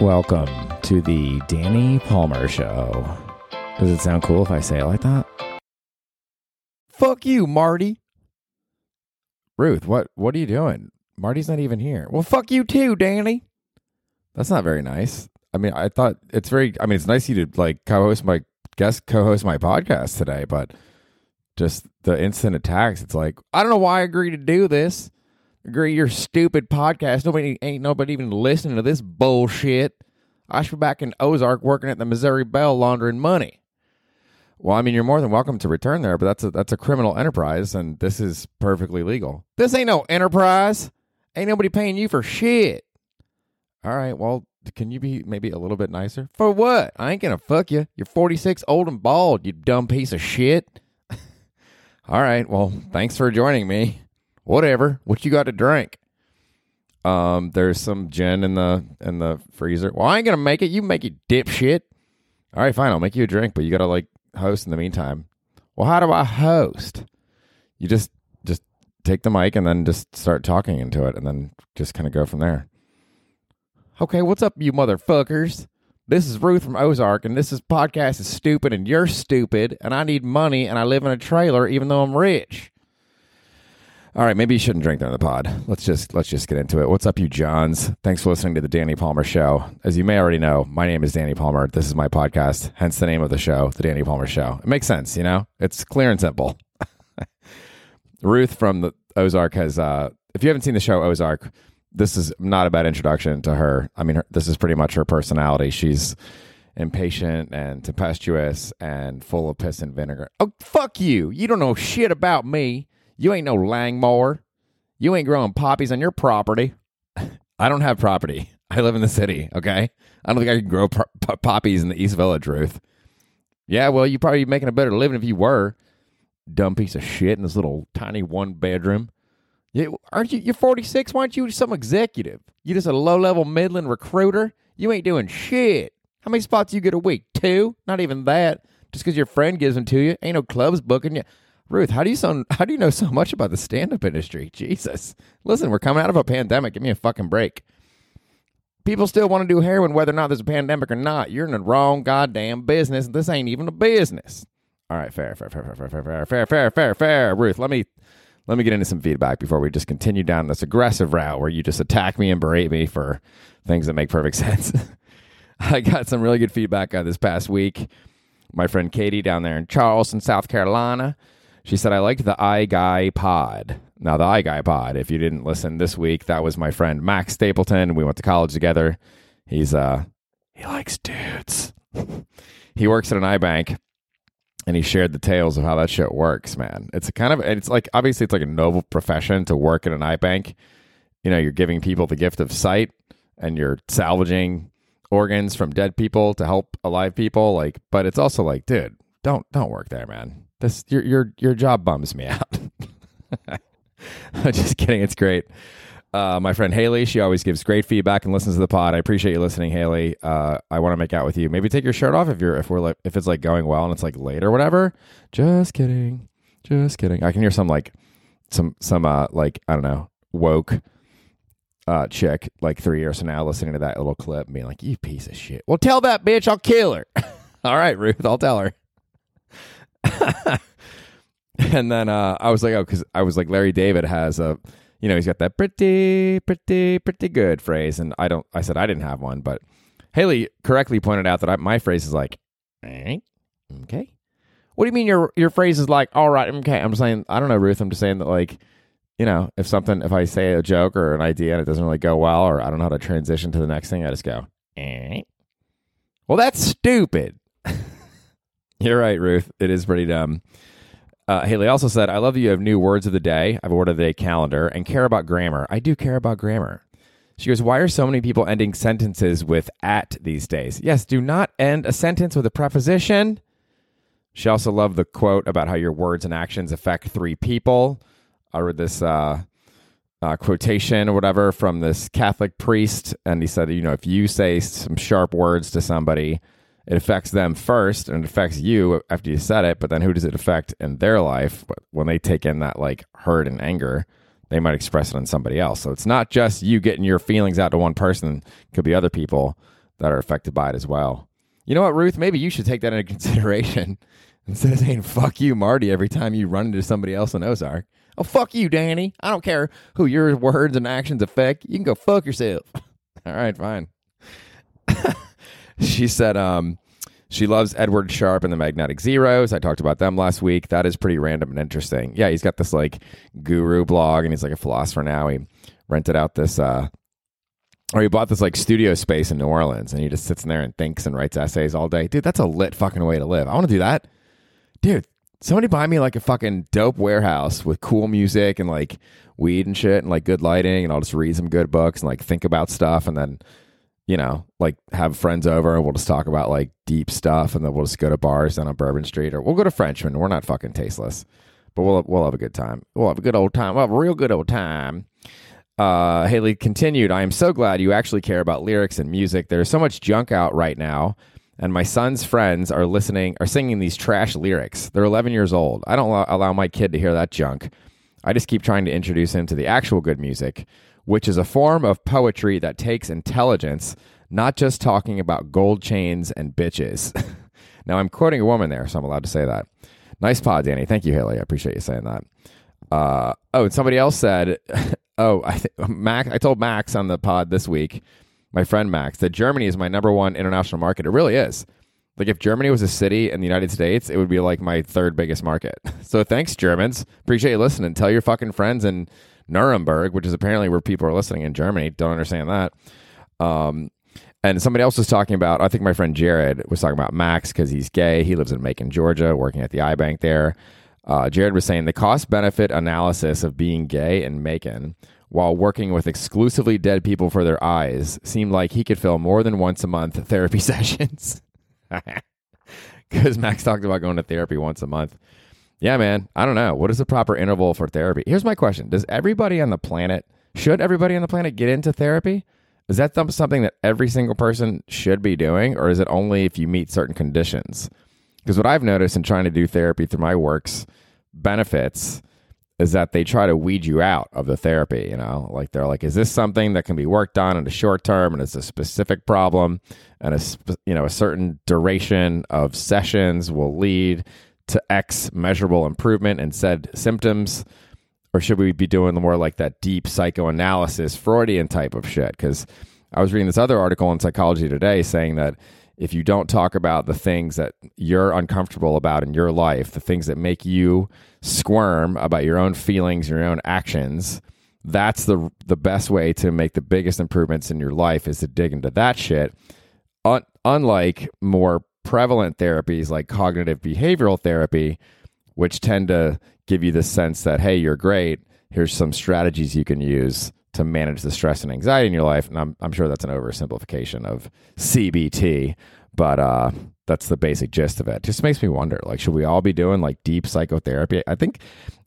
Welcome to the Danny Palmer Show. Does it sound cool if I say it like that? Fuck you, Marty. Ruth, what what are you doing? Marty's not even here. Well, fuck you too, Danny. That's not very nice. I mean, I thought it's very. I mean, it's nice you to like co-host my guest co-host my podcast today, but just the instant attacks. It's like I don't know why I agreed to do this. Agree your stupid podcast. Nobody ain't nobody even listening to this bullshit. I should be back in Ozark working at the Missouri Belle laundering money. Well, I mean, you're more than welcome to return there, but that's a that's a criminal enterprise, and this is perfectly legal. This ain't no enterprise. Ain't nobody paying you for shit. All right, well, can you be maybe a little bit nicer? For what? I ain't gonna fuck you. You're 46, old and bald. You dumb piece of shit. All right, well, thanks for joining me. Whatever. What you got to drink? Um, there's some gin in the in the freezer. Well, I ain't gonna make it. You make it, dipshit. All right, fine. I'll make you a drink, but you gotta like host in the meantime. Well, how do I host? You just just take the mic and then just start talking into it, and then just kind of go from there. Okay, what's up, you motherfuckers? This is Ruth from Ozark, and this is podcast is stupid, and you're stupid, and I need money, and I live in a trailer, even though I'm rich. All right, maybe you shouldn't drink during the pod. Let's just let's just get into it. What's up, you Johns? Thanks for listening to the Danny Palmer Show. As you may already know, my name is Danny Palmer. This is my podcast, hence the name of the show, the Danny Palmer Show. It makes sense, you know. It's clear and simple. Ruth from the Ozark has. Uh, if you haven't seen the show Ozark, this is not a bad introduction to her. I mean, her, this is pretty much her personality. She's impatient and tempestuous and full of piss and vinegar. Oh, fuck you! You don't know shit about me. You ain't no Langmore. You ain't growing poppies on your property. I don't have property. I live in the city, okay? I don't think I can grow po- po- poppies in the East Village, Ruth. Yeah, well, you're probably making a better living if you were. Dumb piece of shit in this little tiny one bedroom. You, aren't you? You're 46. Why aren't you some executive? You just a low level Midland recruiter. You ain't doing shit. How many spots you get a week? Two? Not even that. Just because your friend gives them to you. Ain't no clubs booking you. Ruth, how do you so how do you know so much about the stand up industry? Jesus. Listen, we're coming out of a pandemic. Give me a fucking break. People still want to do heroin whether or not there's a pandemic or not. You're in the wrong goddamn business. This ain't even a business. All right, fair, fair, fair, fair, fair, fair, fair, fair, fair, fair. Ruth, let me let me get into some feedback before we just continue down this aggressive route where you just attack me and berate me for things that make perfect sense. I got some really good feedback uh, this past week. My friend Katie down there in Charleston, South Carolina, she said, I liked the I Guy pod. Now, the I Guy pod, if you didn't listen this week, that was my friend Max Stapleton. We went to college together. He's, uh, he likes dudes. he works at an eye bank and he shared the tales of how that shit works, man. It's a kind of, it's like, obviously, it's like a noble profession to work at an eye bank. You know, you're giving people the gift of sight and you're salvaging organs from dead people to help alive people. Like, but it's also like, dude, don't, don't work there, man. This your your your job bums me out. Just kidding. It's great. Uh, my friend Haley, she always gives great feedback and listens to the pod. I appreciate you listening, Haley. Uh, I want to make out with you. Maybe take your shirt off if you're if we're like if it's like going well and it's like late or whatever. Just kidding. Just kidding. I can hear some like some some uh like I don't know woke uh chick like three years from now listening to that little clip and being like, "You piece of shit." Well, tell that bitch I'll kill her. All right, Ruth, I'll tell her. and then uh, I was like, oh, because I was like, Larry David has a, you know, he's got that pretty, pretty, pretty good phrase, and I don't. I said I didn't have one, but Haley correctly pointed out that I, my phrase is like, eh, okay. What do you mean your your phrase is like, all right, okay? I'm saying I don't know, Ruth. I'm just saying that like, you know, if something, if I say a joke or an idea and it doesn't really go well, or I don't know how to transition to the next thing, I just go, eh. Well, that's stupid. You're right, Ruth. It is pretty dumb. Uh, Haley also said, I love that you have new words of the day. I have ordered the day calendar and care about grammar. I do care about grammar. She goes, Why are so many people ending sentences with at these days? Yes, do not end a sentence with a preposition. She also loved the quote about how your words and actions affect three people. I read this uh, uh, quotation or whatever from this Catholic priest, and he said, You know, if you say some sharp words to somebody, it affects them first and it affects you after you said it, but then who does it affect in their life But when they take in that like hurt and anger? They might express it on somebody else. So it's not just you getting your feelings out to one person, it could be other people that are affected by it as well. You know what, Ruth? Maybe you should take that into consideration instead of saying "fuck you, Marty" every time you run into somebody else in Ozark. Oh, fuck you, Danny. I don't care who your words and actions affect. You can go fuck yourself. All right, fine. she said, um, she loves Edward Sharpe and the Magnetic Zeros. I talked about them last week. That is pretty random and interesting. Yeah, he's got this like guru blog and he's like a philosopher now. He rented out this uh or he bought this like studio space in New Orleans and he just sits in there and thinks and writes essays all day. Dude, that's a lit fucking way to live. I want to do that. Dude, somebody buy me like a fucking dope warehouse with cool music and like weed and shit and like good lighting and I'll just read some good books and like think about stuff and then you know, like have friends over and we'll just talk about like deep stuff and then we'll just go to bars down on Bourbon Street or we'll go to Frenchmen. We're not fucking tasteless. But we'll we'll have a good time. We'll have a good old time. We'll have a real good old time. Uh, Haley continued, I am so glad you actually care about lyrics and music. There's so much junk out right now, and my son's friends are listening, are singing these trash lyrics. They're 11 years old. I don't allow, allow my kid to hear that junk. I just keep trying to introduce him to the actual good music which is a form of poetry that takes intelligence, not just talking about gold chains and bitches. now, I'm quoting a woman there, so I'm allowed to say that. Nice pod, Danny. Thank you, Haley. I appreciate you saying that. Uh, oh, and somebody else said, oh, I th-. I told Max on the pod this week, my friend Max, that Germany is my number one international market. It really is. Like if Germany was a city in the United States, it would be like my third biggest market. So thanks, Germans. Appreciate you listening. Tell your fucking friends and Nuremberg, which is apparently where people are listening in Germany. Don't understand that. Um, and somebody else was talking about, I think my friend Jared was talking about Max because he's gay. He lives in Macon, Georgia, working at the eye bank there. Uh, Jared was saying the cost benefit analysis of being gay in Macon while working with exclusively dead people for their eyes seemed like he could fill more than once a month therapy sessions. Because Max talked about going to therapy once a month. Yeah, man. I don't know. What is the proper interval for therapy? Here's my question Does everybody on the planet, should everybody on the planet get into therapy? Is that something that every single person should be doing, or is it only if you meet certain conditions? Because what I've noticed in trying to do therapy through my works benefits is that they try to weed you out of the therapy. You know, like they're like, is this something that can be worked on in the short term, and it's a specific problem, and a you know a certain duration of sessions will lead to X measurable improvement in said symptoms? Or should we be doing more like that deep psychoanalysis, Freudian type of shit? Because I was reading this other article in Psychology Today saying that if you don't talk about the things that you're uncomfortable about in your life, the things that make you squirm about your own feelings, your own actions, that's the the best way to make the biggest improvements in your life is to dig into that shit. Un- unlike more prevalent therapies like cognitive behavioral therapy, which tend to give you the sense that, hey, you're great. Here's some strategies you can use to manage the stress and anxiety in your life. And I'm, I'm sure that's an oversimplification of CBT, but uh, that's the basic gist of it. Just makes me wonder, like, should we all be doing like deep psychotherapy? I think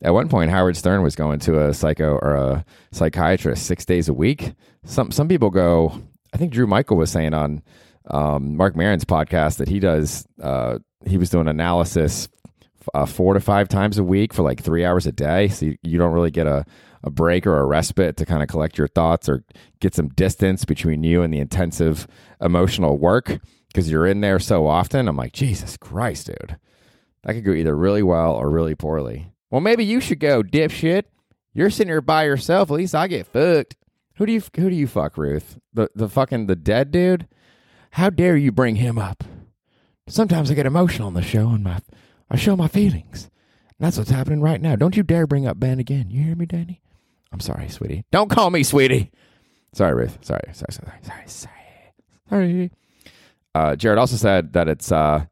at one point Howard Stern was going to a psycho or a psychiatrist six days a week. Some some people go. I think Drew Michael was saying on um, Marc Maron's podcast that he does. Uh, he was doing analysis uh, four to five times a week for like three hours a day. So you, you don't really get a, a break or a respite to kind of collect your thoughts or get some distance between you and the intensive emotional work because you're in there so often. I'm like, Jesus Christ, dude. That could go either really well or really poorly. Well, maybe you should go, dipshit. You're sitting here by yourself. At least I get fucked. Who do you who do you fuck, Ruth? The the fucking the dead dude? How dare you bring him up? Sometimes I get emotional on the show and my I show my feelings. that's what's happening right now. Don't you dare bring up Ben again. You hear me, Danny? I'm sorry, sweetie. Don't call me sweetie. Sorry, Ruth. Sorry, sorry, sorry, sorry, sorry. Sorry. Uh, Jared also said that it's uh,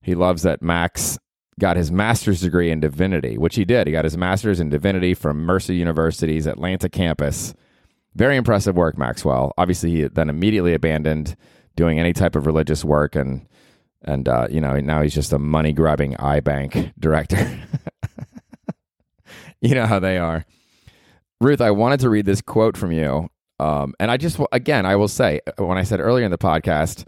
he loves that Max got his master's degree in divinity, which he did. He got his master's in divinity from Mercer University's Atlanta campus. Very impressive work, Maxwell. Obviously, he then immediately abandoned doing any type of religious work and and uh, you know now he's just a money grubbing eye bank director. you know how they are. Ruth, I wanted to read this quote from you. Um, and I just, again, I will say, when I said earlier in the podcast,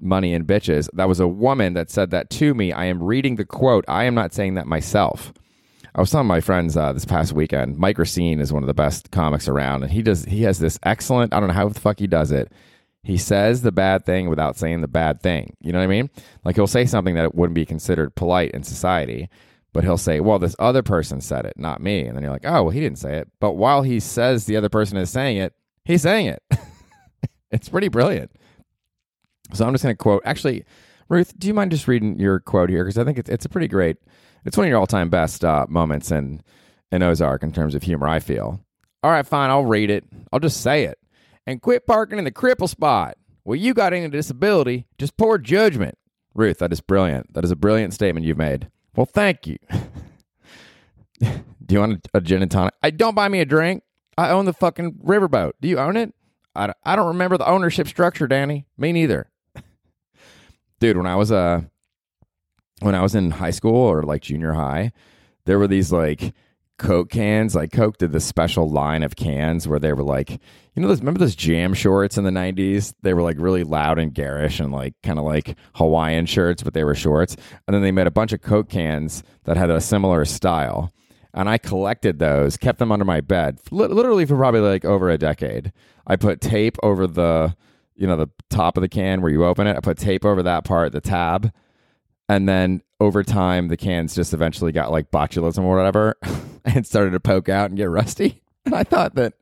money and bitches, that was a woman that said that to me. I am reading the quote. I am not saying that myself. I was telling my friends uh, this past weekend, Mike Recine is one of the best comics around, and he does, he has this excellent, I don't know how the fuck he does it he says the bad thing without saying the bad thing. You know what I mean? Like he'll say something that wouldn't be considered polite in society, but he'll say, "Well, this other person said it, not me." And then you're like, "Oh, well, he didn't say it." But while he says the other person is saying it, he's saying it. it's pretty brilliant. So I'm just going to quote. Actually, Ruth, do you mind just reading your quote here? Because I think it's it's a pretty great. It's one of your all time best uh, moments in in Ozark in terms of humor. I feel. All right, fine. I'll read it. I'll just say it. And quit parking in the cripple spot. Well, you got any disability, just poor judgment. Ruth, that is brilliant. That is a brilliant statement you've made. Well, thank you. Do you want a, a gin and tonic? I don't buy me a drink. I own the fucking riverboat. Do you own it? I I don't remember the ownership structure, Danny. Me neither. Dude, when I was uh when I was in high school or like junior high, there were these like Coke cans. Like Coke did this special line of cans where they were like, you know, those remember those jam shorts in the '90s? They were like really loud and garish and like kind of like Hawaiian shirts, but they were shorts. And then they made a bunch of Coke cans that had a similar style. And I collected those, kept them under my bed, literally for probably like over a decade. I put tape over the, you know, the top of the can where you open it. I put tape over that part, the tab, and then over time the cans just eventually got like botulism or whatever and started to poke out and get rusty. And i thought that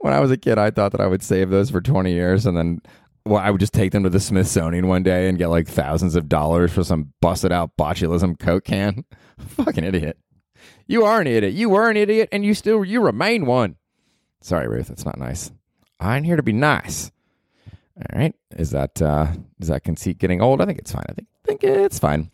when i was a kid i thought that i would save those for 20 years and then well i would just take them to the smithsonian one day and get like thousands of dollars for some busted out botulism coke can. Fucking idiot. You are an idiot. You were an idiot and you still you remain one. Sorry ruth. That's not nice. I'm here to be nice. All right. Is that uh is that conceit getting old? I think it's fine. I think think it's fine.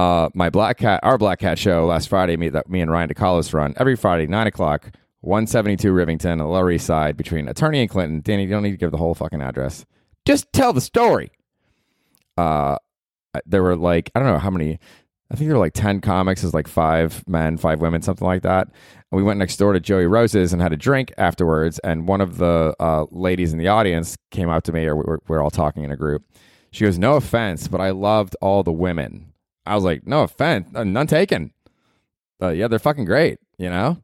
Uh, my Black Cat, our Black Cat show last Friday, me that me and Ryan DeCalos run every Friday, nine o'clock, one seventy two Rivington, the Lower East Side, between Attorney and Clinton. Danny, you don't need to give the whole fucking address. Just tell the story. Uh, there were like I don't know how many. I think there were like ten comics. Is like five men, five women, something like that. And we went next door to Joey Rose's and had a drink afterwards. And one of the uh, ladies in the audience came up to me, or we we're, we we're all talking in a group she goes, No offense, but I loved all the women. I was like, No offense, uh, none taken. Yeah, they're fucking great, you know?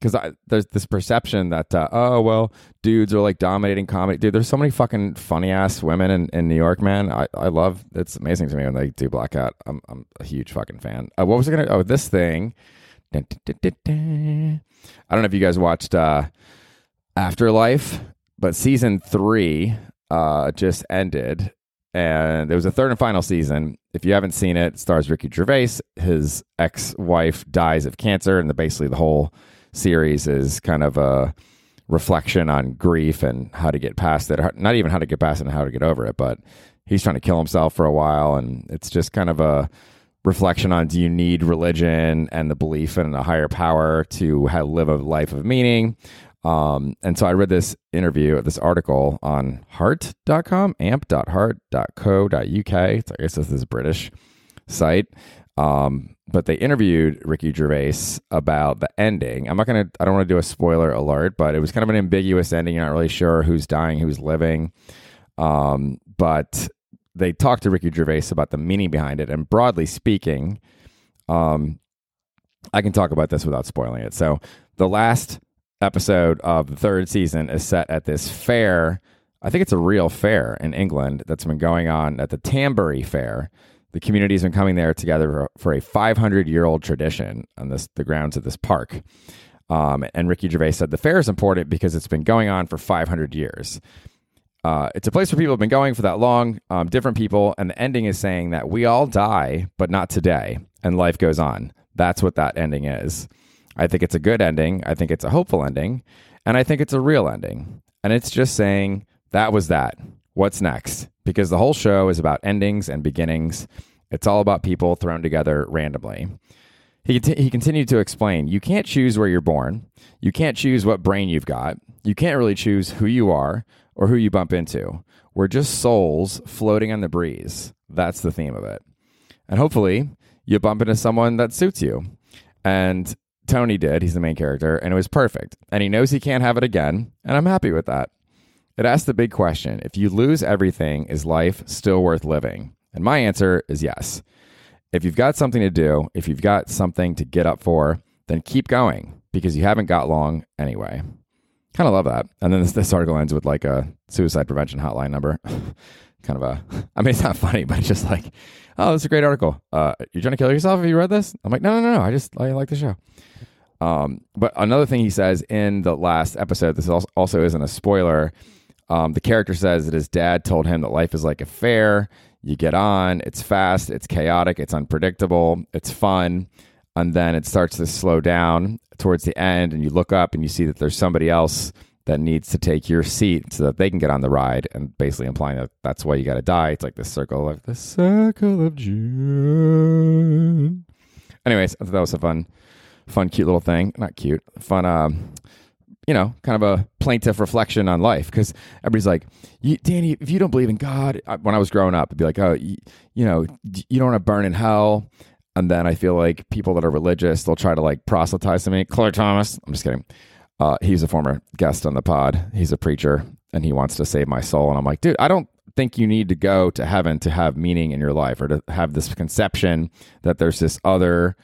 Because there's this perception that, uh, oh, well, dudes are like dominating comedy. Dude, there's so many fucking funny ass women in, in New York, man. I, I love it's amazing to me when they do Blackout. I'm, I'm a huge fucking fan. Uh, what was I going to, oh, this thing. I don't know if you guys watched uh, Afterlife, but season three uh, just ended and there was a third and final season. If you haven't seen it, it stars Ricky Gervais. His ex-wife dies of cancer, and the, basically the whole series is kind of a reflection on grief and how to get past it. Not even how to get past it and how to get over it, but he's trying to kill himself for a while, and it's just kind of a reflection on do you need religion and the belief in a higher power to live a life of meaning um, and so I read this interview, this article on heart.com, amp.heart.co.uk. I guess this is this British site. Um, but they interviewed Ricky Gervais about the ending. I'm not going to, I don't want to do a spoiler alert, but it was kind of an ambiguous ending. You're not really sure who's dying, who's living. Um, but they talked to Ricky Gervais about the meaning behind it. And broadly speaking, um, I can talk about this without spoiling it. So the last episode of the third season is set at this fair. I think it's a real fair in England that's been going on at the Tambury Fair. The community's been coming there together for, a 500 year old tradition on this the grounds of this park. Um, and Ricky Gervais said the fair is important because it's been going on for 500 years. Uh, it's a place where people have been going for that long, um, different people, and the ending is saying that we all die, but not today, and life goes on. That's what that ending is. I think it's a good ending. I think it's a hopeful ending. And I think it's a real ending. And it's just saying, that was that. What's next? Because the whole show is about endings and beginnings. It's all about people thrown together randomly. He, he continued to explain you can't choose where you're born. You can't choose what brain you've got. You can't really choose who you are or who you bump into. We're just souls floating on the breeze. That's the theme of it. And hopefully, you bump into someone that suits you. And Tony did. He's the main character, and it was perfect. And he knows he can't have it again, and I'm happy with that. It asks the big question if you lose everything, is life still worth living? And my answer is yes. If you've got something to do, if you've got something to get up for, then keep going because you haven't got long anyway. Kind of love that. And then this, this article ends with like a suicide prevention hotline number. kind of a, I mean, it's not funny, but just like, oh, this is a great article. Uh, you're trying to kill yourself if you read this? I'm like, no, no, no, no. I just I like the show. Um, but another thing he says in the last episode, this also, isn't a spoiler. Um, the character says that his dad told him that life is like a fair. You get on, it's fast, it's chaotic, it's unpredictable, it's fun. And then it starts to slow down towards the end, and you look up and you see that there's somebody else that needs to take your seat so that they can get on the ride, and basically implying that that's why you got to die. It's like the circle of the circle of June. Anyways, that was a fun, fun, cute little thing. Not cute, fun. Um, you know, kind of a plaintive reflection on life because everybody's like, Danny, if you don't believe in God, when I was growing up, it'd be like, oh, you, you know, you don't want to burn in hell. And then I feel like people that are religious, they'll try to like proselytize to me. Claire Thomas, I'm just kidding. Uh, he's a former guest on the pod. He's a preacher and he wants to save my soul. And I'm like, dude, I don't think you need to go to heaven to have meaning in your life or to have this conception that there's this other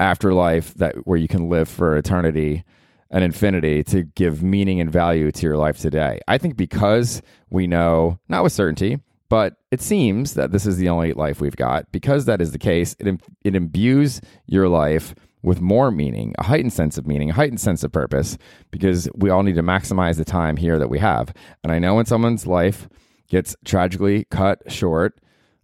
afterlife that where you can live for eternity and infinity to give meaning and value to your life today. I think because we know, not with certainty, but it seems that this is the only life we've got. Because that is the case, it, it imbues your life with more meaning, a heightened sense of meaning, a heightened sense of purpose, because we all need to maximize the time here that we have. And I know when someone's life gets tragically cut short,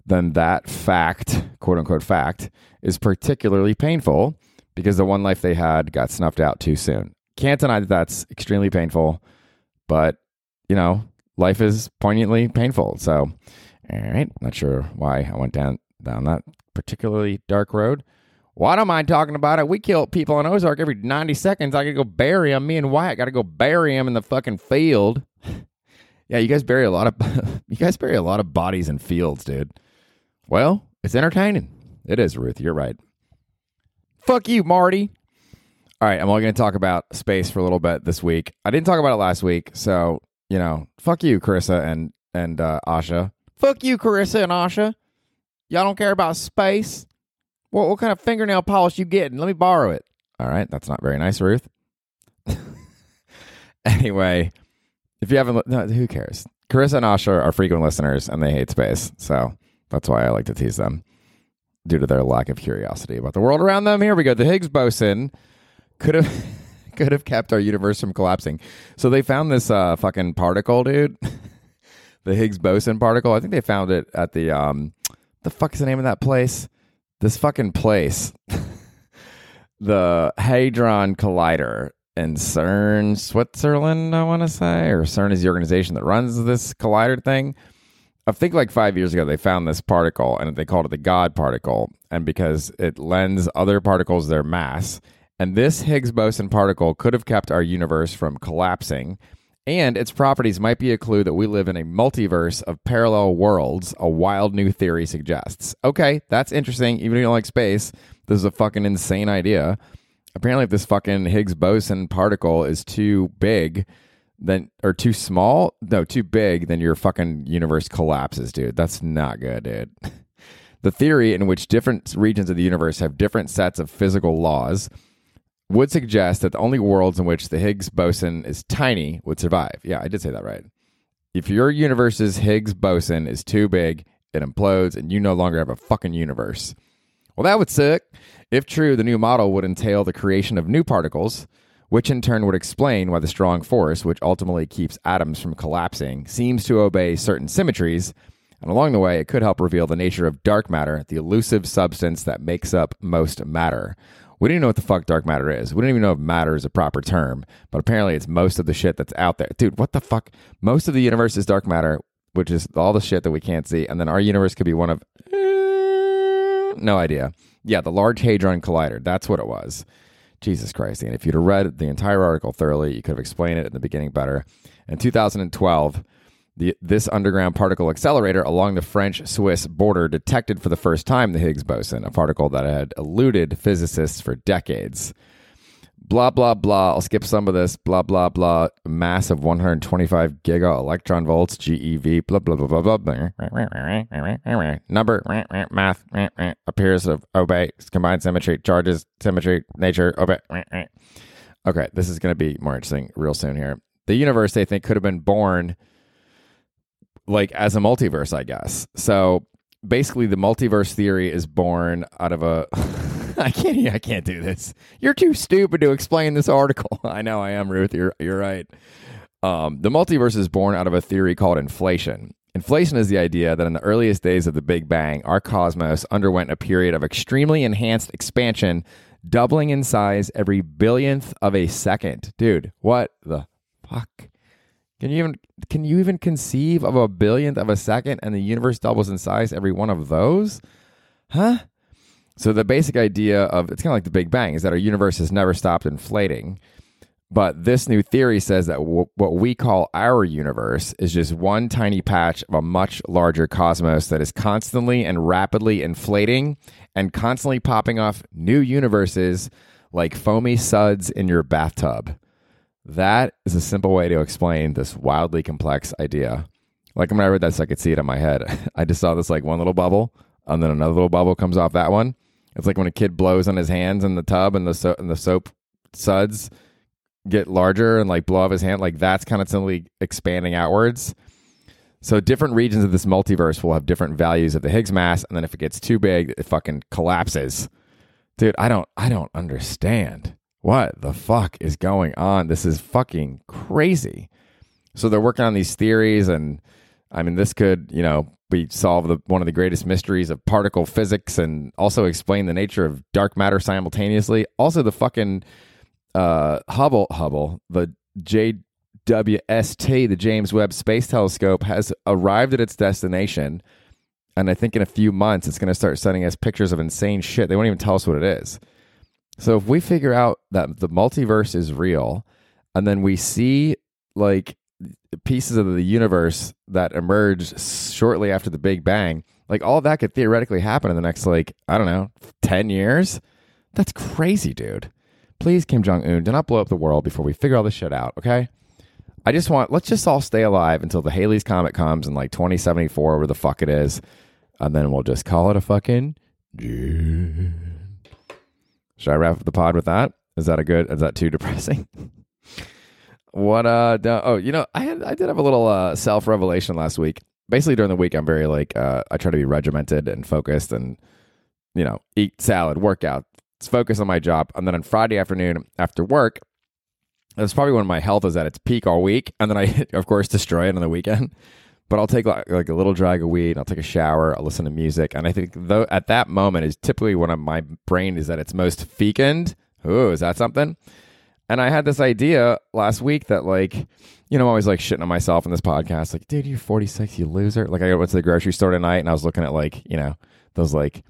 then that fact, quote unquote fact, is particularly painful because the one life they had got snuffed out too soon. Can't deny that that's extremely painful, but you know, life is poignantly painful. So, all right, not sure why I went down down that particularly dark road. I don't mind talking about it. We kill people in Ozark every 90 seconds. I gotta go bury them. Me and Wyatt gotta go bury them in the fucking field. yeah, you guys bury a lot of you guys bury a lot of bodies in fields, dude. Well, it's entertaining. It is, Ruth. You're right. Fuck you, Marty. All right, I'm only to talk about space for a little bit this week. I didn't talk about it last week, so you know, fuck you, Carissa and and uh, Asha. Fuck you, Carissa and Asha. Y'all don't care about space. What what kind of fingernail polish you getting? Let me borrow it. All right, that's not very nice, Ruth. anyway, if you haven't, no, who cares? Carissa and Asha are frequent listeners, and they hate space, so that's why I like to tease them due to their lack of curiosity about the world around them. Here we go. The Higgs boson could have could have kept our universe from collapsing. So they found this uh, fucking particle, dude. the Higgs boson particle. I think they found it at the um, the fuck is the name of that place? This fucking place, the Hadron Collider in CERN, Switzerland, I want to say, or CERN is the organization that runs this collider thing. I think like five years ago, they found this particle and they called it the God particle. And because it lends other particles their mass, and this Higgs boson particle could have kept our universe from collapsing and its properties might be a clue that we live in a multiverse of parallel worlds, a wild new theory suggests. Okay, that's interesting. Even if you don't like space, this is a fucking insane idea. Apparently, if this fucking Higgs boson particle is too big, then or too small, no, too big, then your fucking universe collapses, dude. That's not good, dude. the theory in which different regions of the universe have different sets of physical laws would suggest that the only worlds in which the Higgs boson is tiny would survive. Yeah, I did say that right. If your universe's Higgs boson is too big, it implodes and you no longer have a fucking universe. Well, that would suck. If true, the new model would entail the creation of new particles, which in turn would explain why the strong force, which ultimately keeps atoms from collapsing, seems to obey certain symmetries. And along the way, it could help reveal the nature of dark matter, the elusive substance that makes up most matter. We didn't know what the fuck dark matter is. We didn't even know if matter is a proper term, but apparently it's most of the shit that's out there. Dude, what the fuck? Most of the universe is dark matter, which is all the shit that we can't see. And then our universe could be one of. Eh, no idea. Yeah, the Large Hadron Collider. That's what it was. Jesus Christ. And if you'd have read the entire article thoroughly, you could have explained it in the beginning better. In 2012, the, this underground particle accelerator along the French Swiss border detected for the first time the Higgs boson, a particle that had eluded physicists for decades. Blah, blah, blah. I'll skip some of this. Blah, blah, blah. Mass of 125 giga electron volts, GeV, blah, blah, blah, blah, blah. Number, math, appears of obey, combined symmetry, charges, symmetry, nature, obey. Okay, this is going to be more interesting real soon here. the universe they think could have been born like as a multiverse, I guess. So basically, the multiverse theory is born out of a. I can't. I can't do this. You're too stupid to explain this article. I know I am, Ruth. You're you're right. Um, the multiverse is born out of a theory called inflation. Inflation is the idea that in the earliest days of the Big Bang, our cosmos underwent a period of extremely enhanced expansion, doubling in size every billionth of a second. Dude, what the fuck? Can you even can you even conceive of a billionth of a second and the universe doubles in size every one of those? Huh? So the basic idea of it's kind of like the Big Bang is that our universe has never stopped inflating. But this new theory says that w- what we call our universe is just one tiny patch of a much larger cosmos that is constantly and rapidly inflating and constantly popping off new universes like foamy suds in your bathtub. That is a simple way to explain this wildly complex idea. Like when I read this, I could see it in my head. I just saw this like one little bubble, and then another little bubble comes off that one. It's like when a kid blows on his hands in the tub, and the so- and the soap suds get larger and like blow off his hand. Like that's simply expanding outwards. So different regions of this multiverse will have different values of the Higgs mass, and then if it gets too big, it fucking collapses. Dude, I don't I don't understand. What the fuck is going on? This is fucking crazy. So they're working on these theories, and I mean, this could, you know, be solve the one of the greatest mysteries of particle physics, and also explain the nature of dark matter simultaneously. Also, the fucking uh, Hubble, Hubble, the JWST, the James Webb Space Telescope, has arrived at its destination, and I think in a few months it's going to start sending us pictures of insane shit. They won't even tell us what it is. So if we figure out that the multiverse is real, and then we see like pieces of the universe that emerge shortly after the Big Bang, like all that could theoretically happen in the next like I don't know ten years. That's crazy, dude. Please, Kim Jong Un, do not blow up the world before we figure all this shit out. Okay. I just want let's just all stay alive until the Halley's Comet comes in like 2074, where the fuck it is, and then we'll just call it a fucking. Should I wrap up the pod with that? Is that a good? Is that too depressing? what? Uh. Oh, you know, I had I did have a little uh, self revelation last week. Basically, during the week, I'm very like uh, I try to be regimented and focused, and you know, eat salad, workout, focus on my job, and then on Friday afternoon after work, that's probably when my health is at its peak all week, and then I, of course, destroy it on the weekend. But I'll take like, like a little drag of weed. I'll take a shower. I'll listen to music, and I think though at that moment is typically when my brain is at its most fecund. Ooh, is that something? And I had this idea last week that like, you know, I'm always like shitting on myself in this podcast. Like, dude, you're 46, you loser. Like, I went to the grocery store tonight, and I was looking at like, you know, those like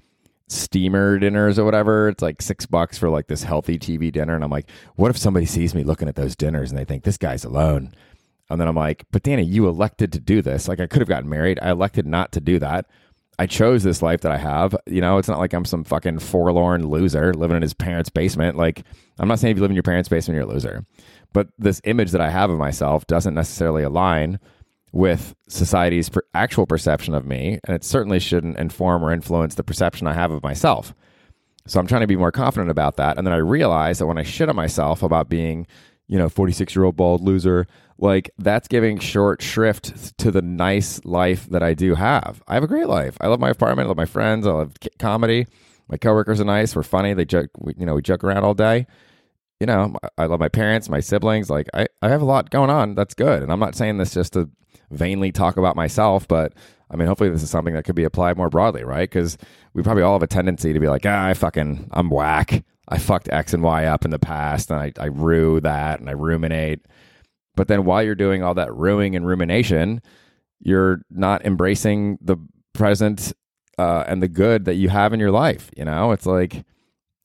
steamer dinners or whatever. It's like six bucks for like this healthy TV dinner. And I'm like, what if somebody sees me looking at those dinners and they think this guy's alone? And then I'm like, but Danny, you elected to do this. Like I could have gotten married. I elected not to do that. I chose this life that I have. You know, it's not like I'm some fucking forlorn loser living in his parents' basement. Like, I'm not saying if you live in your parents' basement, you're a loser. But this image that I have of myself doesn't necessarily align with society's per- actual perception of me. And it certainly shouldn't inform or influence the perception I have of myself. So I'm trying to be more confident about that. And then I realize that when I shit on myself about being, you know, 46 year old bald loser, like that's giving short shrift to the nice life that I do have. I have a great life. I love my apartment. I love my friends. I love comedy. My coworkers are nice. We're funny. They joke, we, you know, we joke around all day. You know, I love my parents, my siblings. Like I, I have a lot going on. That's good. And I'm not saying this just to vainly talk about myself, but I mean, hopefully this is something that could be applied more broadly, right? Because we probably all have a tendency to be like, ah, I fucking, I'm whack. I fucked X and Y up in the past, and I, I rue that, and I ruminate. But then while you're doing all that ruining and rumination, you're not embracing the present uh, and the good that you have in your life. You know, it's like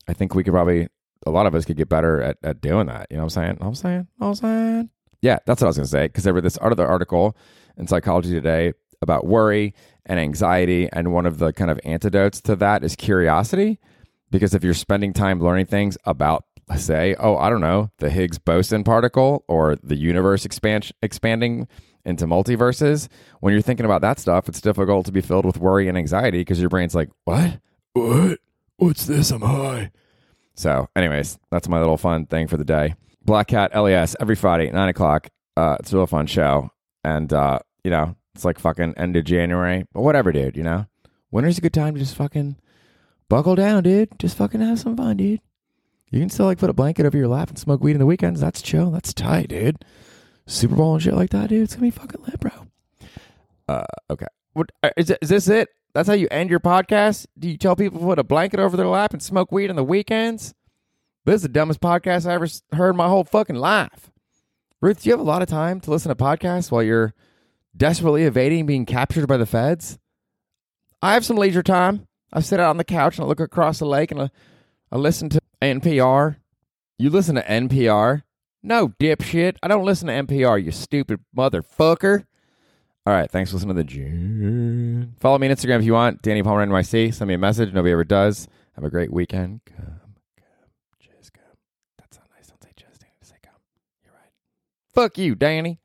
I think we could probably a lot of us could get better at, at doing that. You know what I'm saying? I'm saying? I'm saying? Yeah, that's what I was to say. Because there was this other article in Psychology Today about worry and anxiety. And one of the kind of antidotes to that is curiosity. Because if you're spending time learning things about, say, oh, I don't know, the Higgs boson particle or the universe expand- expanding into multiverses, when you're thinking about that stuff, it's difficult to be filled with worry and anxiety because your brain's like, what? What? What's this? I'm high. So, anyways, that's my little fun thing for the day. Black Cat LES every Friday, 9 o'clock. Uh, it's a real fun show, and uh, you know, it's like fucking end of January, but whatever, dude. You know, winter's a good time to just fucking buckle down, dude. Just fucking have some fun, dude. You can still like put a blanket over your lap and smoke weed in the weekends. That's chill. That's tight, dude. Super Bowl and shit like that, dude. It's gonna be fucking lit, bro. Uh, okay. What uh, is, is this? It? That's how you end your podcast? Do you tell people to put a blanket over their lap and smoke weed on the weekends? This is the dumbest podcast I ever heard in my whole fucking life. Ruth, do you have a lot of time to listen to podcasts while you're desperately evading being captured by the feds? I have some leisure time. I sit out on the couch and I look across the lake and I, I listen to NPR. You listen to NPR? No, dipshit. I don't listen to NPR, you stupid motherfucker. All right, thanks for listening to the June. Follow me on Instagram if you want. Danny Palmer NYC. Send me a message. Nobody ever does. Have a great weekend. Come, come, just come. That's not nice. Don't say just, Danny. Say come. You're right. Fuck you, Danny.